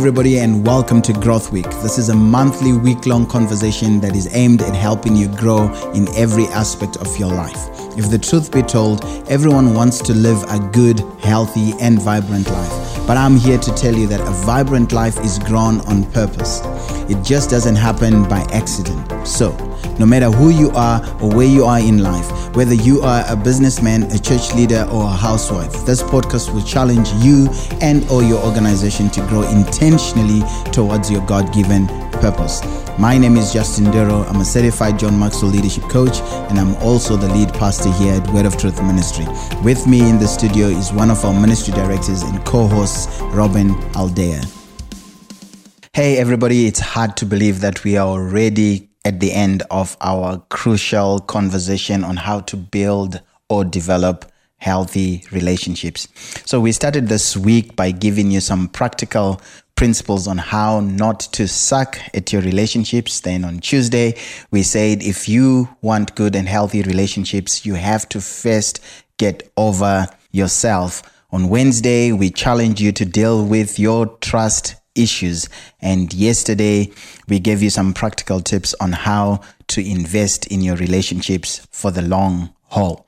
everybody, and welcome to Growth Week. This is a monthly, week long conversation that is aimed at helping you grow in every aspect of your life. If the truth be told, everyone wants to live a good, healthy, and vibrant life. But I'm here to tell you that a vibrant life is grown on purpose. It just doesn't happen by accident. So, no matter who you are or where you are in life, whether you are a businessman, a church leader, or a housewife, this podcast will challenge you and or your organization to grow intentionally towards your God-given purpose. My name is Justin Duro. I'm a certified John Maxwell leadership coach, and I'm also the lead pastor here at Word of Truth Ministry. With me in the studio is one of our ministry directors and co-hosts, Robin Aldea. Hey everybody, it's hard to believe that we are already at the end of our crucial conversation on how to build or develop healthy relationships. So, we started this week by giving you some practical principles on how not to suck at your relationships. Then on Tuesday, we said if you want good and healthy relationships, you have to first get over yourself. On Wednesday, we challenge you to deal with your trust issues. And yesterday, we gave you some practical tips on how to invest in your relationships for the long haul.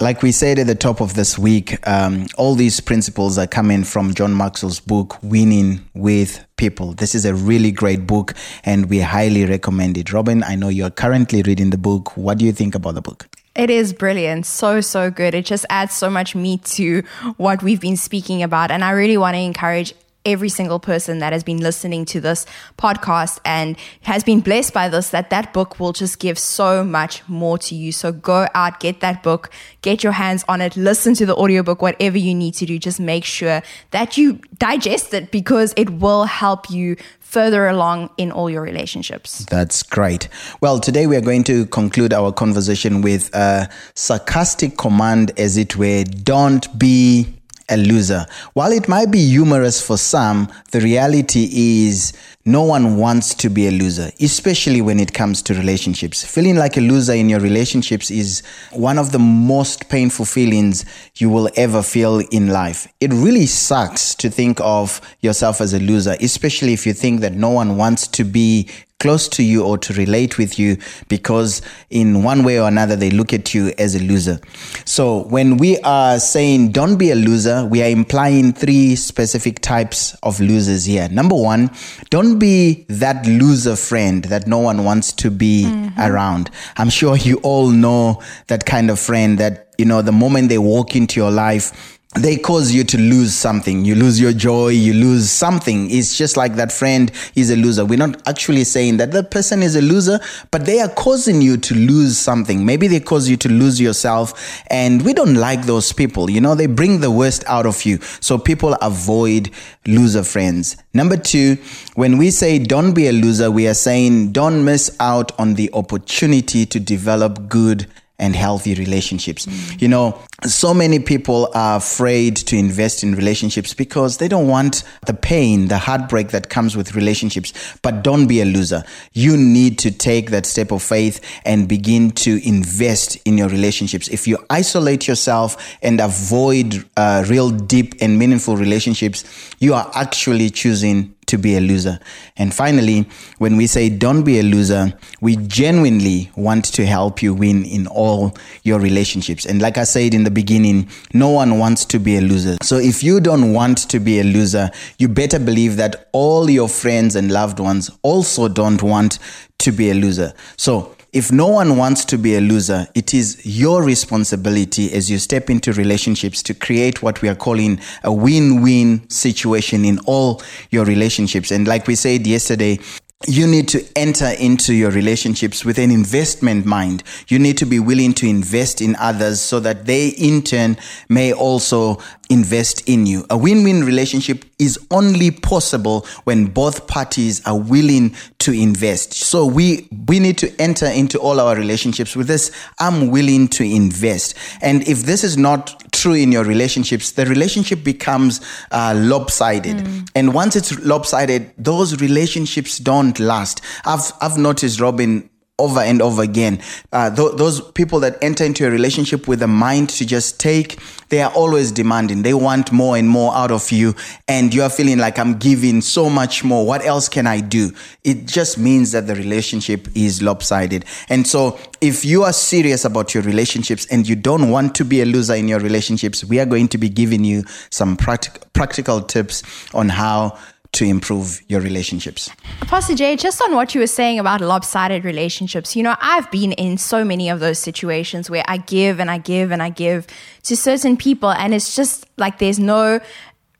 Like we said at the top of this week, um, all these principles are coming from John Maxwell's book, Winning with People. This is a really great book and we highly recommend it. Robin, I know you're currently reading the book. What do you think about the book? It is brilliant. So, so good. It just adds so much meat to what we've been speaking about. And I really want to encourage every single person that has been listening to this podcast and has been blessed by this that that book will just give so much more to you so go out get that book get your hands on it listen to the audiobook whatever you need to do just make sure that you digest it because it will help you further along in all your relationships. That's great. Well, today we are going to conclude our conversation with a sarcastic command, as it were don't be a loser. While it might be humorous for some, the reality is no one wants to be a loser, especially when it comes to relationships. Feeling like a loser in your relationships is one of the most painful feelings you will ever feel in life. It really sucks to think of yourself as a loser, especially if you think that no one wants to be close to you or to relate with you because in one way or another they look at you as a loser. So when we are saying don't be a loser, we are implying three specific types of losers here. Number one, don't be that loser friend that no one wants to be mm-hmm. around. I'm sure you all know that kind of friend that, you know, the moment they walk into your life, they cause you to lose something. You lose your joy, you lose something. It's just like that friend is a loser. We're not actually saying that the person is a loser, but they are causing you to lose something. Maybe they cause you to lose yourself. And we don't like those people. You know, they bring the worst out of you. So people avoid loser friends. Number two, when we say don't be a loser, we are saying don't miss out on the opportunity to develop good and healthy relationships. Mm. You know, so many people are afraid to invest in relationships because they don't want the pain, the heartbreak that comes with relationships. But don't be a loser. You need to take that step of faith and begin to invest in your relationships. If you isolate yourself and avoid uh, real deep and meaningful relationships, you are actually choosing to be a loser. And finally, when we say don't be a loser, we genuinely want to help you win in all your relationships. And like I said in the beginning, no one wants to be a loser. So if you don't want to be a loser, you better believe that all your friends and loved ones also don't want to be a loser. So if no one wants to be a loser, it is your responsibility as you step into relationships to create what we are calling a win-win situation in all your relationships. And like we said yesterday, you need to enter into your relationships with an investment mind. You need to be willing to invest in others so that they in turn may also invest in you. A win-win relationship is only possible when both parties are willing to invest. So we we need to enter into all our relationships with this I'm willing to invest. And if this is not true in your relationships, the relationship becomes uh, lopsided. Mm. And once it's lopsided, those relationships don't last. I've, I've noticed, Robin, over and over again. Uh, th- those people that enter into a relationship with a mind to just take, they are always demanding. They want more and more out of you. And you are feeling like I'm giving so much more. What else can I do? It just means that the relationship is lopsided. And so if you are serious about your relationships and you don't want to be a loser in your relationships, we are going to be giving you some practic- practical tips on how to improve your relationships. Pastor Jay, just on what you were saying about lopsided relationships, you know, I've been in so many of those situations where I give and I give and I give to certain people, and it's just like there's no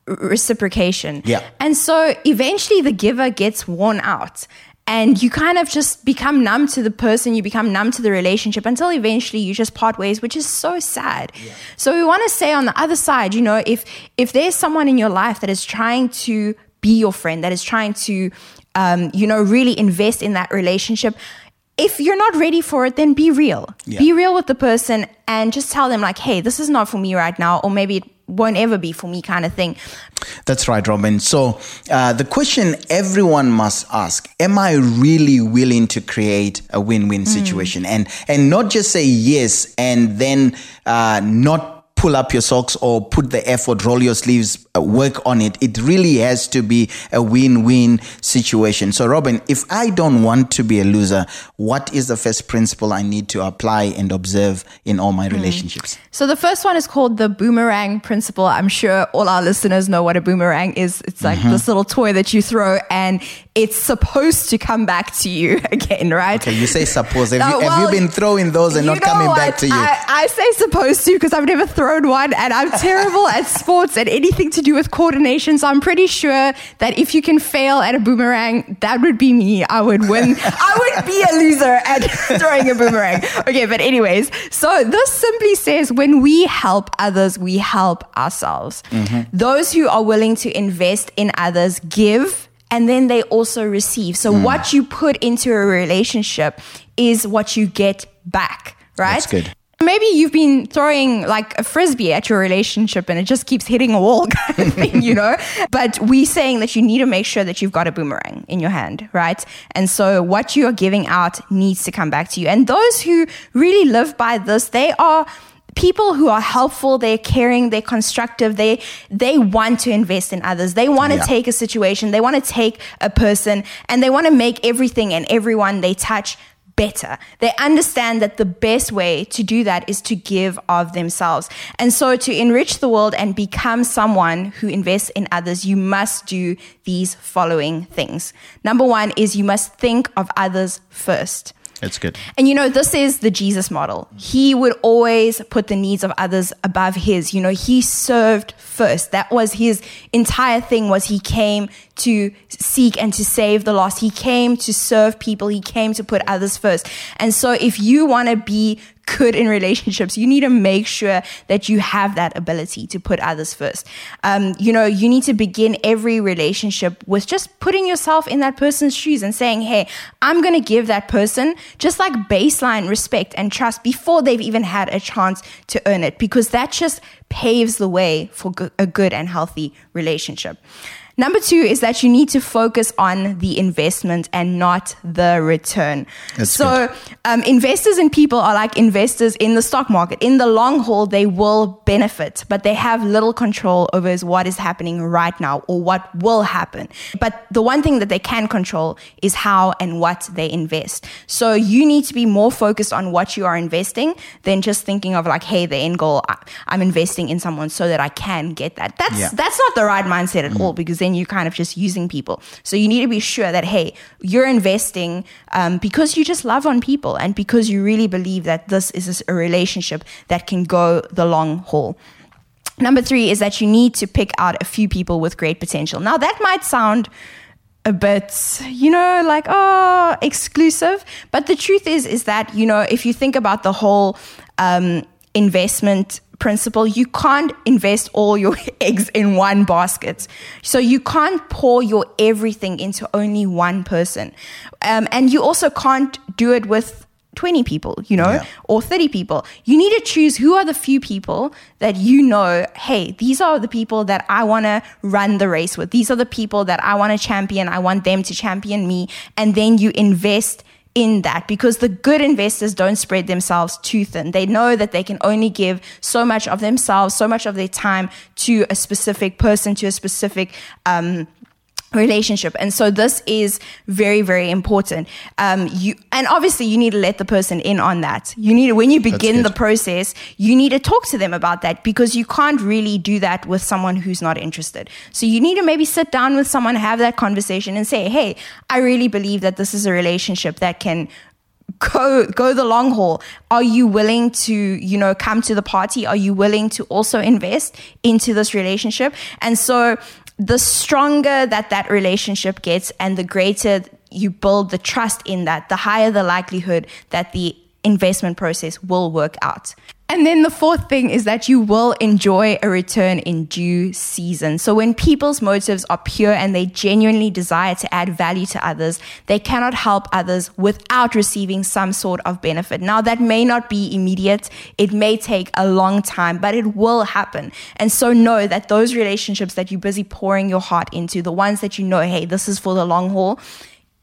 reciprocation. Yeah. And so eventually the giver gets worn out. And you kind of just become numb to the person, you become numb to the relationship until eventually you just part ways, which is so sad. Yeah. So we want to say on the other side, you know, if if there's someone in your life that is trying to be your friend, that is trying to, um, you know, really invest in that relationship. If you're not ready for it, then be real. Yeah. Be real with the person and just tell them, like, hey, this is not for me right now, or maybe it won't ever be for me, kind of thing. That's right, Robin. So, uh, the question everyone must ask Am I really willing to create a win win mm. situation? Mm. And, and not just say yes and then uh, not pull up your socks or put the effort, roll your sleeves, uh, work on it. It really has to be a win win situation. So, Robin, if I don't want to be a loser, what is the first principle I need to apply and observe in all my mm. relationships? So, the first one is called the boomerang principle. I'm sure all our listeners know what a boomerang is. It's like mm-hmm. this little toy that you throw and it's supposed to come back to you again, right? Okay, you say suppose. Have, uh, you, well, have you been throwing those and not coming what? back to you? I, I say supposed to because I've never thrown one and I'm terrible at sports and anything to do with coordination. So I'm pretty sure that if you can fail at a boomerang, that would be me. I would win. I would be a loser at throwing a boomerang. Okay, but anyways, so this simply says when we help others, we help ourselves. Mm-hmm. Those who are willing to invest in others give and then they also receive. So mm. what you put into a relationship is what you get back, right? That's good. Maybe you've been throwing like a frisbee at your relationship and it just keeps hitting a wall kind of thing, you know? But we're saying that you need to make sure that you've got a boomerang in your hand, right? And so what you are giving out needs to come back to you. And those who really live by this, they are people who are helpful, they're caring, they're constructive, they they want to invest in others. They want to yeah. take a situation, they want to take a person, and they want to make everything and everyone they touch better. They understand that the best way to do that is to give of themselves. And so to enrich the world and become someone who invests in others, you must do these following things. Number one is you must think of others first. It's good. And you know, this is the Jesus model. He would always put the needs of others above his. You know, he served first. That was his entire thing was he came to seek and to save the lost. He came to serve people. He came to put others first. And so if you want to be good in relationships, you need to make sure that you have that ability to put others first. Um, you know, you need to begin every relationship with just putting yourself in that person's shoes and saying, hey, I'm going to give that person just like baseline respect and trust before they've even had a chance to earn it, because that just paves the way for a good and healthy relationship. Number two is that you need to focus on the investment and not the return. That's so, um, investors and people are like investors in the stock market. In the long haul, they will benefit, but they have little control over what is happening right now or what will happen. But the one thing that they can control is how and what they invest. So, you need to be more focused on what you are investing than just thinking of like, hey, the end goal, I'm investing in someone so that I can get that. That's yeah. that's not the right mindset at mm. all because then you're kind of just using people. So you need to be sure that, hey, you're investing um, because you just love on people and because you really believe that this is a relationship that can go the long haul. Number three is that you need to pick out a few people with great potential. Now, that might sound a bit, you know, like, oh, exclusive. But the truth is, is that, you know, if you think about the whole um, investment principle, you can't invest all your eggs in one basket. So you can't pour your everything into only one person. Um, and you also can't do it with 20 people, you know, yeah. or 30 people. You need to choose who are the few people that you know, hey, these are the people that I want to run the race with. These are the people that I want to champion. I want them to champion me. And then you invest in that because the good investors don't spread themselves too thin. They know that they can only give so much of themselves, so much of their time to a specific person, to a specific um, relationship. And so this is very very important. Um you and obviously you need to let the person in on that. You need to, when you begin the process you need to talk to them about that because you can't really do that with someone who's not interested. So you need to maybe sit down with someone have that conversation and say hey i really believe that this is a relationship that can go go the long haul. Are you willing to you know come to the party? Are you willing to also invest into this relationship? And so the stronger that that relationship gets and the greater you build the trust in that, the higher the likelihood that the investment process will work out. And then the fourth thing is that you will enjoy a return in due season. So when people's motives are pure and they genuinely desire to add value to others, they cannot help others without receiving some sort of benefit. Now that may not be immediate. It may take a long time, but it will happen. And so know that those relationships that you're busy pouring your heart into, the ones that you know, hey, this is for the long haul,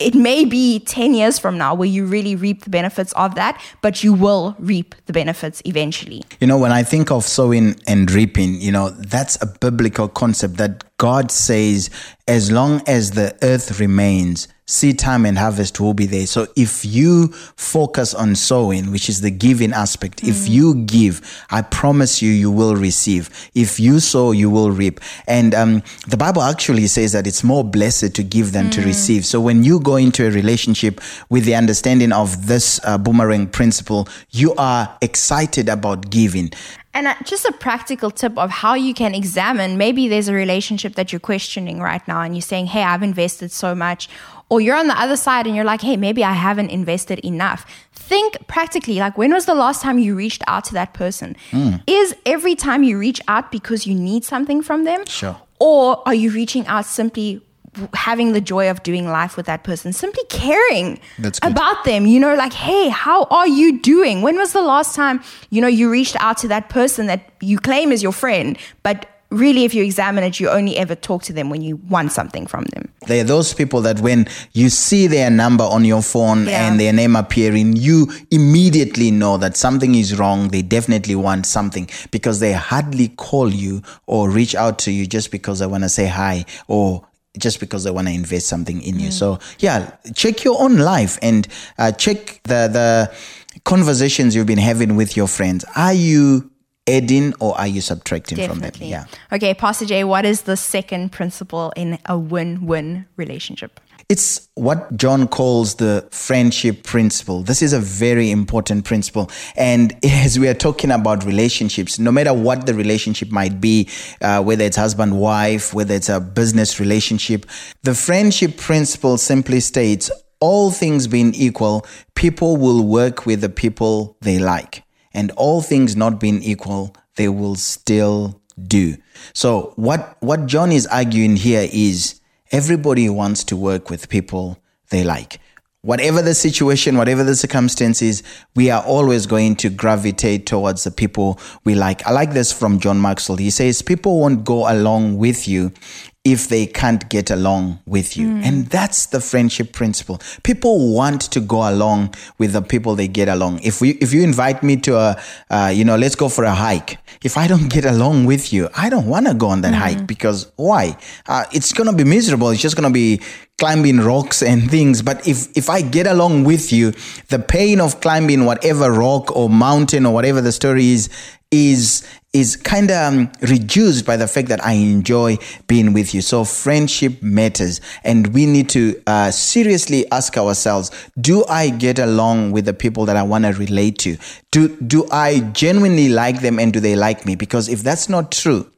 it may be 10 years from now where you really reap the benefits of that, but you will reap the benefits eventually. You know, when I think of sowing and reaping, you know, that's a biblical concept that God says, as long as the earth remains, seed time and harvest will be there. So if you focus on sowing, which is the giving aspect, mm if you give, I promise you, you will receive. If you sow, you will reap. And um, the Bible actually says that it's more blessed to give than mm to receive. So when you go into a relationship with the understanding of this uh, boomerang principle, you are excited about giving. And uh, just a practical tip of how you can examine maybe there's a relationship that you're questioning right now and you're saying, Hey, I've invested so much. Or you're on the other side and you're like, Hey, maybe I haven't invested enough. Think practically like, when was the last time you reached out to that person? Mm. Is every time you reach out because you need something from them? Sure. Or are you reaching out simply having the joy of doing life with that person, simply caring about them, you know, like, hey, how are you doing? When was the last time, you know, you reached out to that person that you claim is your friend, but really, if you examine it, you only ever talk to them when you want something from them. They are those people that when you see their number on your phone yeah. and their name appearing, you immediately know that something is wrong. They definitely want something because they hardly call you or reach out to you just because they want to say hi or just because they want to invest something in mm. you. So yeah, check your own life and uh, check the the conversations you've been having with your friends. Are you adding or are you subtracting Definitely. from them? Yeah. Okay, Pastor Jay, what is the second principle in a win-win relationship? It's what John calls the friendship principle. This is a very important principle. And as we are talking about relationships, no matter what the relationship might be, uh, whether it's husband, wife, whether it's a business relationship, the friendship principle simply states all things being equal, people will work with the people they like. And all things not being equal, they will still do. So what, what John is arguing here is Everybody wants to work with people they like. Whatever the situation, whatever the circumstances, we are always going to gravitate towards the people we like. I like this from John Maxwell. He says, People won't go along with you if they can't get along with you. Mm. And that's the friendship principle. People want to go along with the people they get along. If we, if you invite me to a, uh, you know, let's go for a hike. If I don't get along with you, I don't want to go on that mm. hike because why? Uh, it's going to be miserable. It's just going to be climbing rocks and things. But if, if I get along with you, the pain of climbing whatever rock or mountain or whatever the story is, is is kind of um, reduced by the fact that I enjoy being with you. So friendship matters, and we need to uh, seriously ask ourselves: Do I get along with the people that I want to relate to? Do do I genuinely like them, and do they like me? Because if that's not true,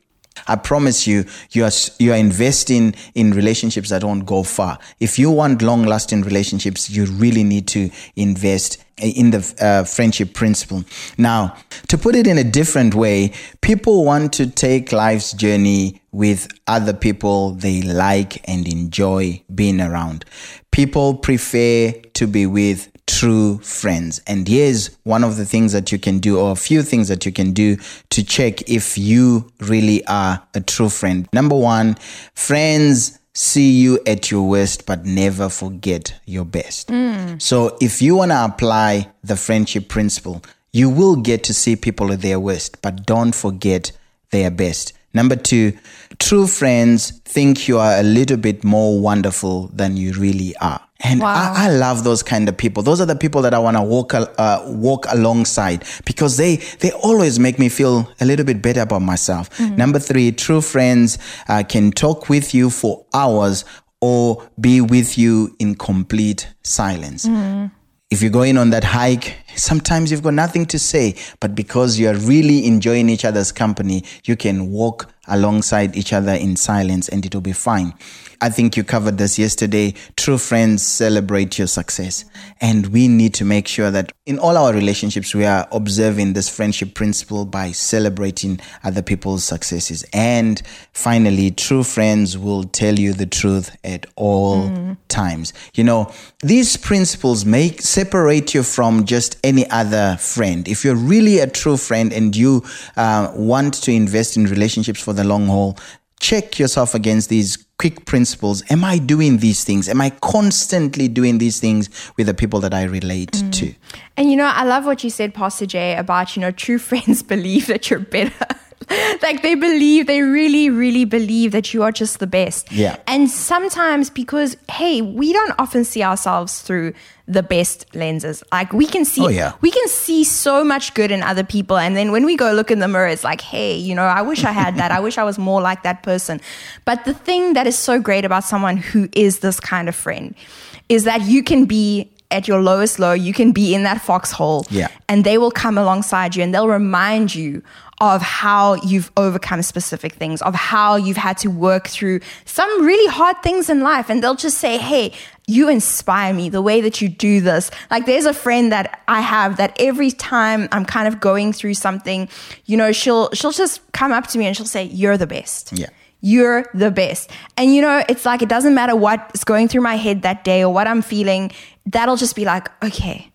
I promise you, you are, you are investing in relationships that don't go far. If you want long lasting relationships, you really need to invest in the uh, friendship principle. Now, to put it in a different way, people want to take life's journey with other people they like and enjoy being around. People prefer to be with true friends. And here's one of the things that you can do, or a few things that you can do to check if you really are a true friend. Number one, friends see you at your worst, but never forget your best. Hmm. So if you want to apply the friendship principle, you will get to see people at their worst, but don't forget their best. Number two, true friends think you are a little bit more wonderful than you really are. And Wow. I, I love those kind of people. Those are the people that I want to walk uh, walk alongside because they they always make me feel a little bit better about myself. Number three, true friends uh, can talk with you for hours or be with you in complete silence. If you're going on that hike, sometimes you've got nothing to say, but because you're really enjoying each other's company, you can walk alongside each other in silence and it'll be fine. I think you covered this yesterday. True friends celebrate your success. And we need to make sure that in all our relationships, we are observing this friendship principle by celebrating other people's successes. And finally, true friends will tell you the truth at all times. You know, these principles make separate you from just any other friend. If you're really a true friend and you uh, want to invest in relationships for the long haul, check yourself against these quick principles. Am I doing these things? Am I constantly doing these things with the people that I relate to? And you know, I love what you said, Pastor Jay, about, you know, true friends believe that you're better. like they believe, they really, really believe that you are just the best. Yeah. And sometimes because, hey, we don't often see ourselves through the best lenses. Like we can see Oh, yeah. we can see so much good in other people. And then when we go look in the mirror, it's like, hey, you know, I wish I had that. I wish I was more like that person. But the thing that is so great about someone who is this kind of friend is that you can be at your lowest low, you can be in that foxhole. Yeah. And they will come alongside you and they'll remind you of how you've overcome specific things, of how you've had to work through some really hard things in life. And they'll just say, Hey, you inspire me the way that you do this. Like there's a friend that I have that every time I'm kind of going through something, you know, she'll she'll just come up to me and she'll say, You're the best. Yeah. You're the best. And you know, it's like it doesn't matter what's going through my head that day or what I'm feeling, that'll just be like, okay,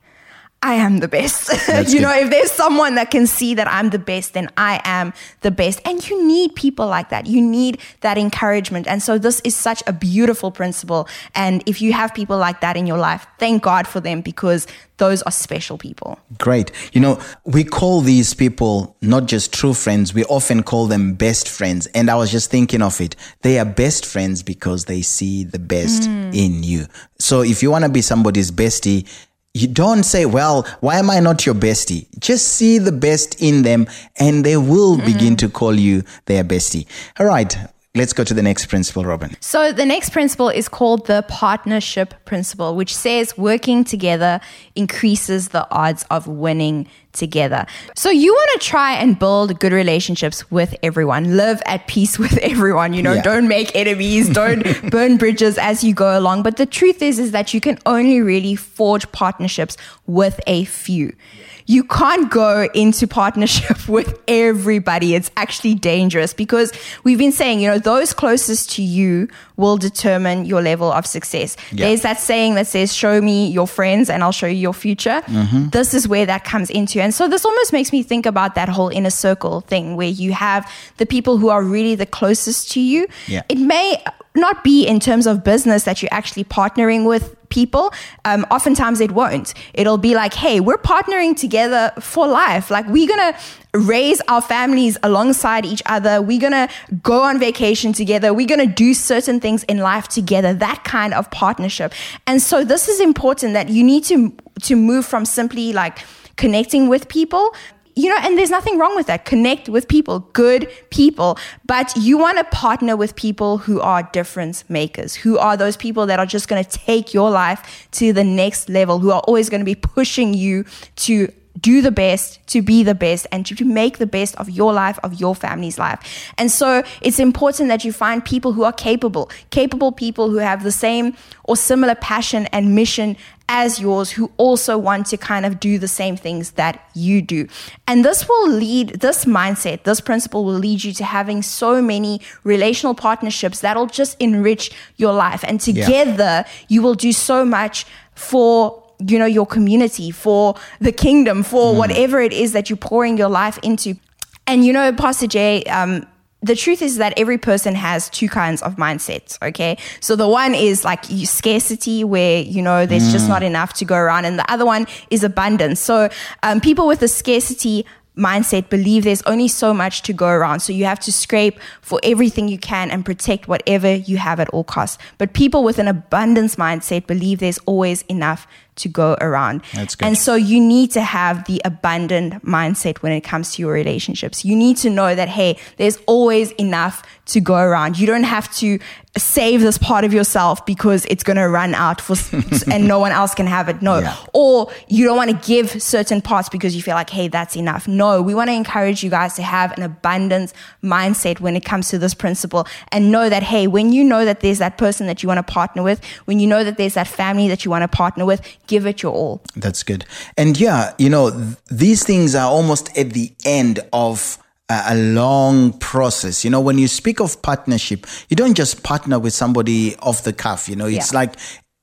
I am the best. You good. know, if there's someone that can see that I'm the best, then I am the best. And you need people like that. You need that encouragement. And so this is such a beautiful principle. And if you have people like that in your life, thank God for them because those are special people. Great. You know, we call these people not just true friends, we often call them best friends. And I was just thinking of it. They are best friends because they see the best mm. in you. So if you want to be somebody's bestie, you don't say, well, why am I not your bestie? Just see the best in them and they will begin mm-hmm. to call you their bestie. All right. Let's go to the next principle, Robin. So the next principle is called the partnership principle, which says working together increases the odds of winning together. So you want to try and build good relationships with everyone, live at peace with everyone, you know, Yeah. don't make enemies, don't burn bridges as you go along. But the truth is is that you can only really forge partnerships with a few. You can't go into partnership with everybody. It's actually dangerous because we've been saying, you know, those closest to you will determine your level of success. Yeah. There's that saying that says, Show me your friends and I'll show you your future. Mm-hmm. This is where that comes into. And so this almost makes me think about that whole inner circle thing where you have the people who are really the closest to you. Yeah. It may not be in terms of business that you're actually partnering with people. Um, oftentimes it won't. It'll be like, hey, we're partnering together for life. Like we're going to raise our families alongside each other. We're going to go on vacation together. We're going to do certain things in life together. That kind of partnership. And so this is important that you need to, to move from simply like connecting with people you know, and there's nothing wrong with that. Connect with people, good people, but you want to partner with people who are difference makers, who are those people that are just going to take your life to the next level, who are always going to be pushing you to do the best, to be the best, and to, to make the best of your life, of your family's life. And so it's important that you find people who are capable, capable people who have the same or similar passion and mission as yours who also want to kind of do the same things that you do. And this will lead, this mindset, this principle will lead you to having so many relational partnerships that'll just enrich your life. And together, you will do so much for you know your community for the kingdom for whatever it is that you're pouring your life into and you know pastor jay um the truth is that every person has two kinds of mindsets okay so the one is like scarcity where you know there's mm. just not enough to go around and the other one is abundance so um, people with a scarcity mindset believe there's only so much to go around. So you have to scrape for everything you can and protect whatever you have at all costs. But people with an abundance mindset believe there's always enough to go around. And so you need to have the abundant mindset when it comes to your relationships. You need to know that, hey, there's always enough to go around. You don't have to save this part of yourself because it's going to run out for and no one else can have it. No. Yeah. Or you don't want to give certain parts because you feel like, hey, that's enough. No, we want to encourage you guys to have an abundance mindset when it comes to this principle and know that, hey, when you know that there's that person that you want to partner with, when you know that there's that family that you want to partner with, give it your all. That's good. And yeah, you know, th- these things are almost at the end of a long process. You know, when you speak of partnership, you don't just partner with somebody off the cuff. You know, it's yeah. like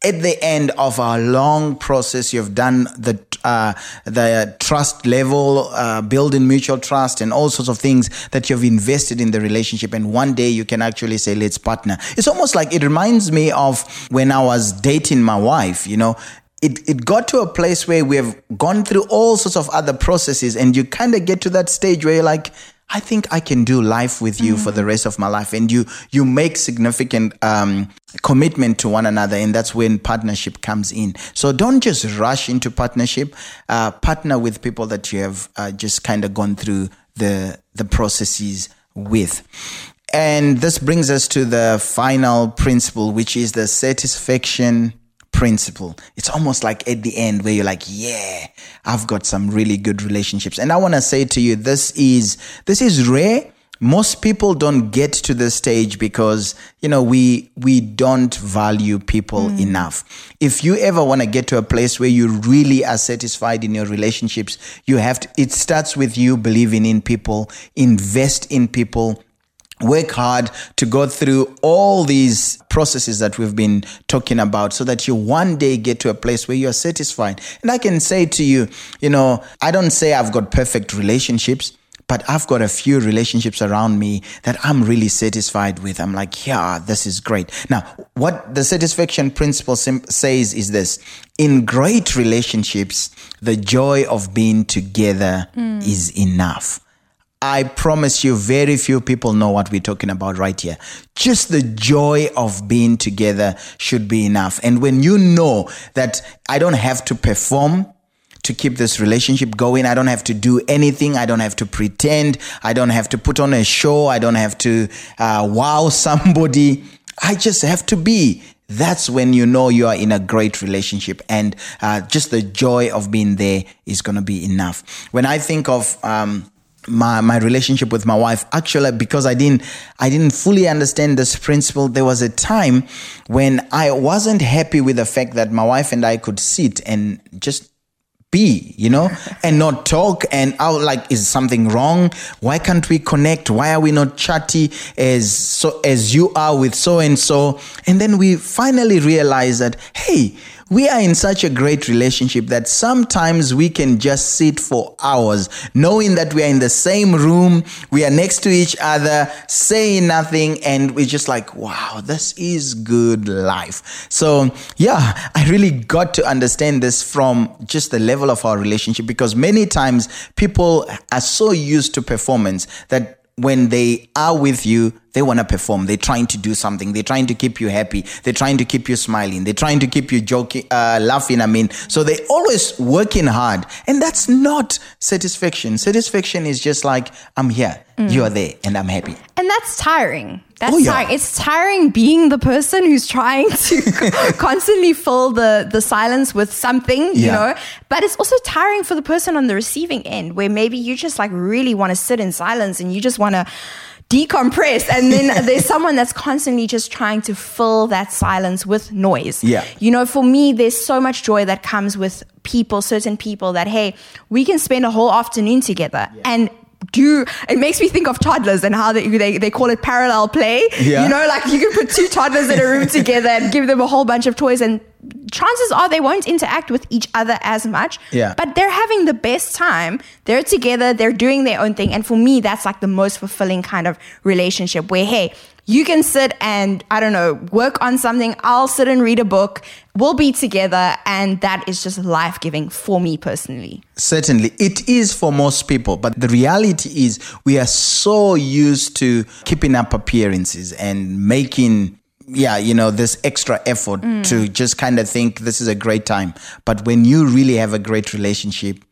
at the end of a long process, you've done the uh, the trust level, uh, building mutual trust, and all sorts of things that you've invested in the relationship. And one day you can actually say, "Let's partner." It's almost like it reminds me of when I was dating my wife. You know, it, it got to a place where we have gone through all sorts of other processes, and you kind of get to that stage where you're like, I think I can do life with you mm. for the mm. rest of my life. And you you make significant um, commitment to one another, and that's when partnership comes in. So don't just rush into partnership. Uh, partner with people that you have uh, just kind of gone through the the processes with. And this brings us to the final principle, which is the satisfaction principle. It's almost like at the end where you're like, yeah, I've got some really good relationships. And I want to say to you, this is, this is rare. Most people don't get to this stage because, you know, we, we don't value people mm. enough. If you ever want to get to a place where you really are satisfied in your relationships, you have to, it starts with you believing in people, invest in people, work hard to go through all these processes that we've been talking about so that you one day get to a place where you're satisfied. And I can say to you, you know, I don't say I've got perfect relationships. But I've got a few relationships around me that I'm really satisfied with. I'm like, yeah, this is great. Now, what the satisfaction principle sim- says is this in great relationships, the joy of being together mm. is enough. I promise you, very few people know what we're talking about right here. Just the joy of being together should be enough. And when you know that I don't have to perform to keep this relationship going, I don't have to do anything, I don't have to pretend, I don't have to put on a show, I don't have to uh, wow somebody. I just have to be that's when you know you are in a great relationship and uh, just the joy of being there is going to be enough when i think of um, my my relationship with my wife. Actually because i didn't i didn't fully understand this principle there was a time when i wasn't happy with the fact that my wife and i could sit and just be you know and not talk and i was like is something wrong? Why can't we connect? Why are we not chatty as so as you are with so and so? And then we finally realized that hey we are in such a great relationship that sometimes we can just sit for hours knowing that we are in the same room, we are next to each other, saying nothing, and we're just like, wow, this is good life. So, yeah, I really got to understand this from just the level of our relationship because many times people are so used to performance that when they are with you, they want to perform. They're trying to do something. They're trying to keep you happy. They're trying to keep you smiling. They're trying to keep you joking, uh, laughing. I mean, so they're always working hard. And that's not satisfaction. Satisfaction is just like, I'm here, mm. you are there, and I'm happy. And that's tiring. That's oh, yeah. tiring. It's tiring being the person who's trying to constantly fill the, the silence with something, yeah. you know. But it's also tiring for the person on the receiving end where maybe you just like really want to sit in silence and you just want to decompress and then there's someone that's constantly just trying to fill that silence with noise yeah you know for me there's so much joy that comes with people certain people that hey we can spend a whole afternoon together yeah. and do it makes me think of toddlers and how they, they, they call it parallel play. Yeah. You know, like you can put two toddlers in a room together and give them a whole bunch of toys and chances are they won't interact with each other as much. Yeah. But they're having the best time. They're together, they're doing their own thing. And for me, that's like the most fulfilling kind of relationship where, hey, you can sit and, I don't know, work on something. I'll sit and read a book. We'll be together. And that is just life giving for me personally. Certainly, it is for most people, but the reality is we are so used to keeping up appearances and making yeah, you know, this extra effort mm. to just kind of think this is a great time. But when you really have a great relationship,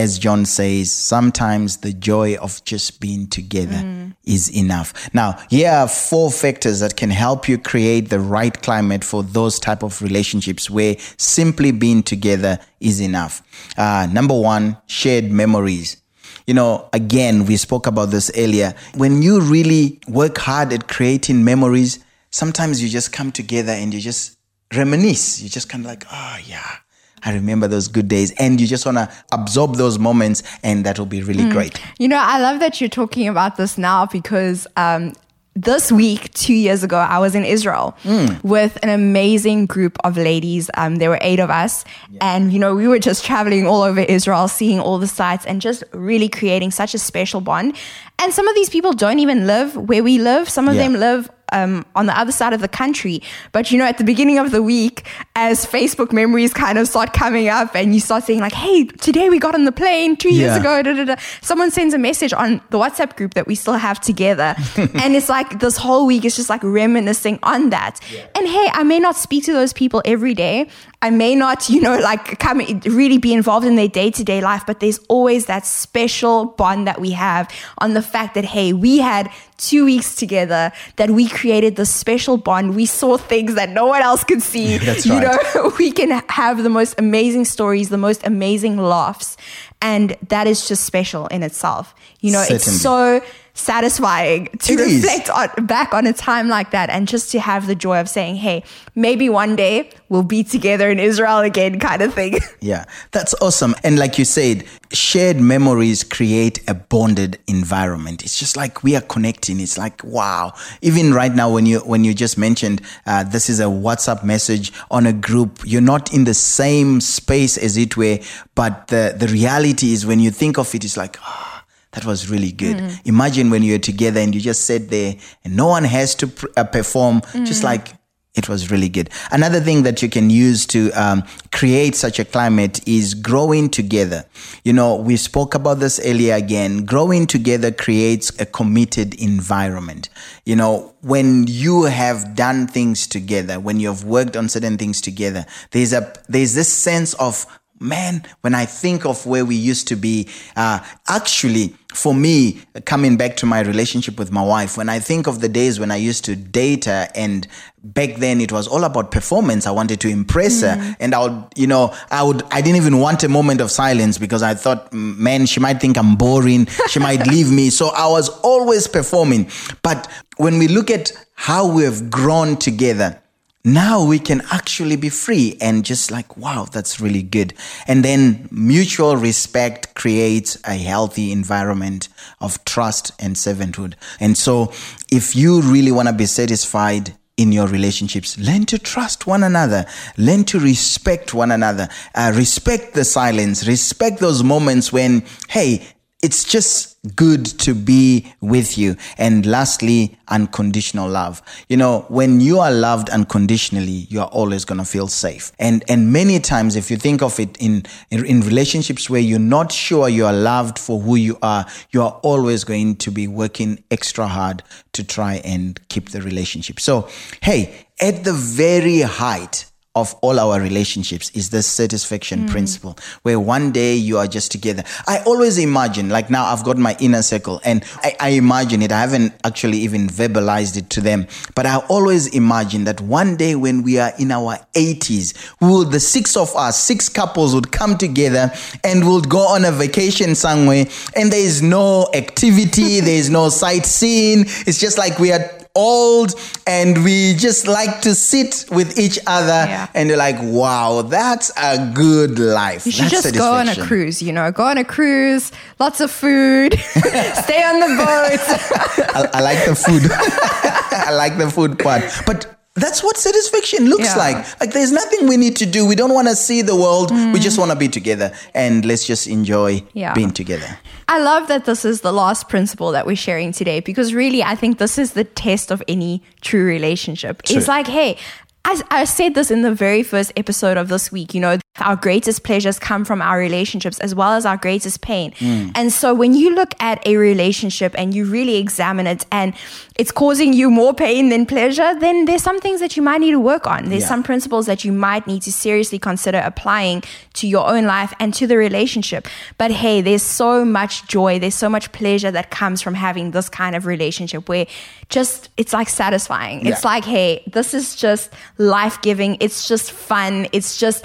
as John says, sometimes the joy of just being together is enough. Now, here are four factors that can help you create the right climate for those type of relationships where simply being together is enough. Uh, number one, shared memories. You know, again, we spoke about this earlier. When you really work hard at creating memories, sometimes you just come together and you just reminisce. You just kind of like, oh, yeah, I remember those good days. And you just want to absorb those moments, and that will be really great. You know, I love that you're talking about this now because um, this week, two years ago, I was in Israel with an amazing group of ladies. Um, there were eight of us. And, you know, we were just traveling all over Israel, seeing all the sites and just really creating such a special bond. And some of these people don't even live where we live, some of Yeah. them live um, on the other side of the country. But you know, at the beginning of the week, as Facebook memories kind of start coming up, and you start saying like, "Hey, today we got on the plane two years Yeah. ago." Da, da, da. Someone sends a message on the WhatsApp group that we still have together, and it's like this whole week is just like reminiscing on that. And hey, I may not speak to those people every day. I may not, you know, like come really be involved in their day to day life, but there's always that special bond that we have on the fact that, hey, we had two weeks together, that we created this special bond. We saw things that no one else could see. That's you right. know, we can have the most amazing stories, the most amazing laughs. And that is just special in itself. You know, it's so satisfying to It reflect on, back on a time like that and just to have the joy of saying, hey, maybe one day we'll be together in Israel again, kind of thing. Yeah, that's awesome. And like you said, shared memories create a bonded environment. It's just like we are connecting. It's like wow. Even right now, when you when you just mentioned uh, this is a WhatsApp message on a group, you're not in the same space as it were. But the the reality is, when you think of it, it's like. ah, that was really good. Imagine when you're together and you just sit there and no one has to pr- uh, perform, just like it was really good. Another thing that you can use to um, create such a climate is growing together. You know, we spoke about this earlier again. Growing together creates a committed environment. You know, when you have done things together, when you have worked on certain things together, there's a there's this sense of man, when I think of where we used to be, uh, actually, for me, coming back to my relationship with my wife, when I think of the days when I used to date her, and back then it was all about performance. I wanted to impress her, and I would, you know, I would, I didn't even want a moment of silence because I thought, "Mm, man, she might think I'm boring. She might leave me. So I was always performing. But when we look at how we have grown together, now we can actually be free and just like, wow, that's really good. And then mutual respect creates a healthy environment of trust and servanthood. And so if you really want to be satisfied, in your relationships, learn to trust one another, learn to respect one another, uh, respect the silence, respect those moments when, hey, it's just good to be with you. And lastly, unconditional love. You know, when you are loved unconditionally, you are always going to feel safe. And, and many times, if you think of it in, in, relationships where you're not sure you are loved for who you are, you are always going to be working extra hard to try and keep the relationship. So, hey, at the very height of all our relationships is the satisfaction hmm. principle where one day you are just together. I always imagine like now i've got my inner circle and I, I imagine it. I haven't actually even verbalized it to them but i always imagine that one day when we are in our 80s we will the six of us six couples would come together and we'll go on a vacation somewhere and there is no activity there is no sightseeing. It's just like we are old and we just like to sit with each other Yeah. and you're like wow that's a good life. You should That's just go on a cruise, you know, go on a cruise, lots of food, stay on the boat. I, I like the food. I like the food part. But that's what satisfaction looks Yeah. like. Like there's nothing we need to do. We don't want to see the world. We mm. just want to be together and let's just enjoy Yeah. being together. I love that this is the last principle that we're sharing today because really, I think this is the test of any true relationship. True. It's like, hey, I, I said this in the very first episode of this week, you know, our greatest pleasures come from our relationships as well as our greatest pain. Mm. And so when you look at a relationship and you really examine it and it's causing you more pain than pleasure, then there's some things that you might need to work on. There's Yeah. some principles that you might need to seriously consider applying to your own life and to the relationship. But hey, there's so much joy, there's so much pleasure that comes from having this kind of relationship where just it's like satisfying. It's like, hey, this is just life giving, it's just fun, it's just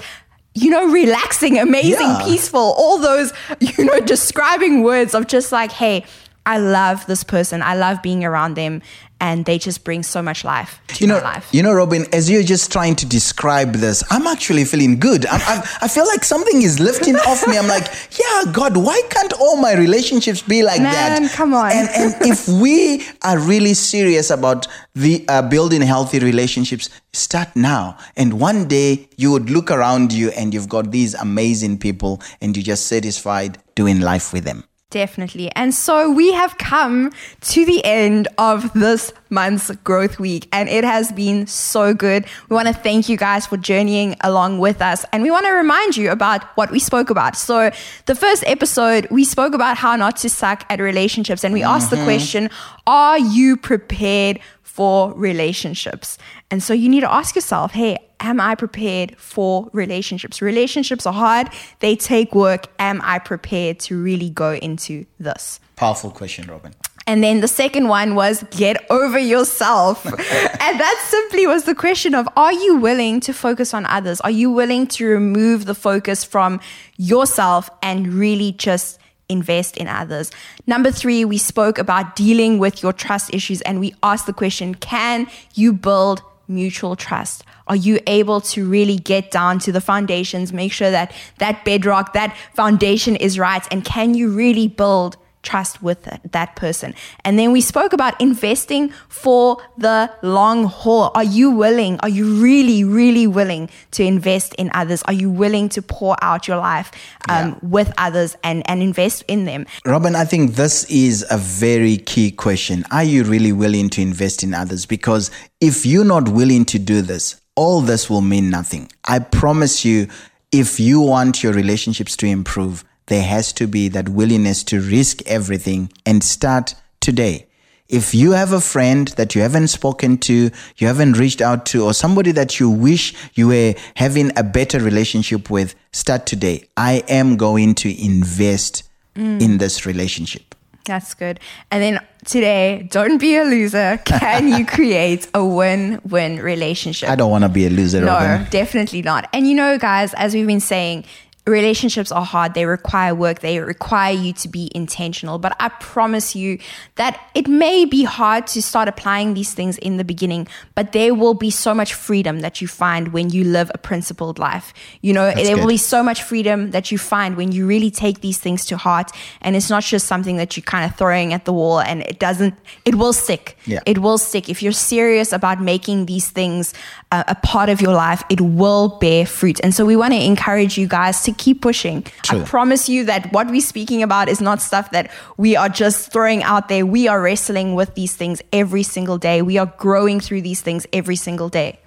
you know, relaxing, amazing, Yeah. peaceful, all those, you know, describing words of just like, hey, I love this person. I love being around them. And they just bring so much life to You know, life. you know, Robin. As you're just trying to describe this, I'm actually feeling good. I'm, I'm, I feel like something is lifting off me. I'm like, yeah, God, why can't all my relationships be like that? Man, come on. And and if we are really serious about the uh, building healthy relationships, start now. And one day you would look around you and you've got these amazing people, and you're just satisfied doing life with them. Definitely. And so we have come to the end of this month's growth week, and it has been so good. We want to thank you guys for journeying along with us, and we want to remind you about what we spoke about. So, the first episode, we spoke about how not to suck at relationships, and we asked the mm-hmm. question Are you prepared for relationships? And so, you need to ask yourself, hey, am I prepared for relationships? Relationships are hard, they take work. Am I prepared to really go into this? Powerful question, Robin. And then the second one was get over yourself. and that simply was the question of are you willing to focus on others? Are you willing to remove the focus from yourself and really just invest in others? Number three, we spoke about dealing with your trust issues and we asked the question can you build mutual trust? Are you able to really get down to the foundations, make sure that that bedrock, that foundation is right? And can you really build trust with that, person? And then we spoke about investing for the long haul. Are you willing? Are you really, really willing to invest in others? Are you willing to pour out your life um, Yeah. with others and, and invest in them? Robin, I think this is a very key question. Are you really willing to invest in others? Because if you're not willing to do this, all this will mean nothing. I promise you, if you want your relationships to improve, there has to be that willingness to risk everything and start today. If you have a friend that you haven't spoken to, you haven't reached out to, or somebody that you wish you were having a better relationship with, start today. I am going to invest mm. in this relationship. That's good. And then today, don't be a loser. Can you create a win win relationship? I don't want to be a loser, No, definitely not. And you know, guys, as we've been saying, relationships are hard. They require work. They require you to be intentional. But I promise you that it may be hard to start applying these things in the beginning, but there will be so much freedom that you find when you live a principled life. You know, there will be so much freedom that you find when you really take these things to heart. And it's not just something that you're kind of throwing at the wall and it doesn't, it will stick. Yeah. It will stick. If you're serious about making these things uh, a part of your life, it will bear fruit. And so we want to encourage you guys to keep pushing. True. I promise you that what we're speaking about is not stuff that we are just throwing out there. We are wrestling with these things every single day. We are growing through these things every single day.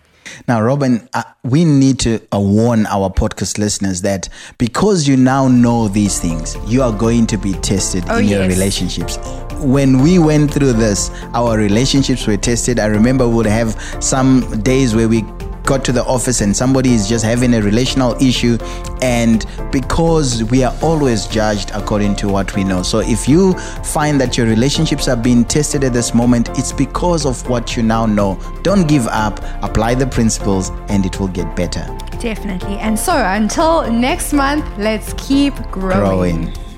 Now, Robin, uh, we need to uh, warn our podcast listeners that because you now know these things, you are going to be tested Oh, in your relationships. When we went through this, our relationships were tested. I remember we would have some days where we got to the office and somebody is just having a relational issue and because we are always judged according to what we know. So if you find that your relationships are being tested at this moment it's because of what you now know. Don't give up. Apply the principles and it will get better. Definitely. And so until next month, let's keep growing. growing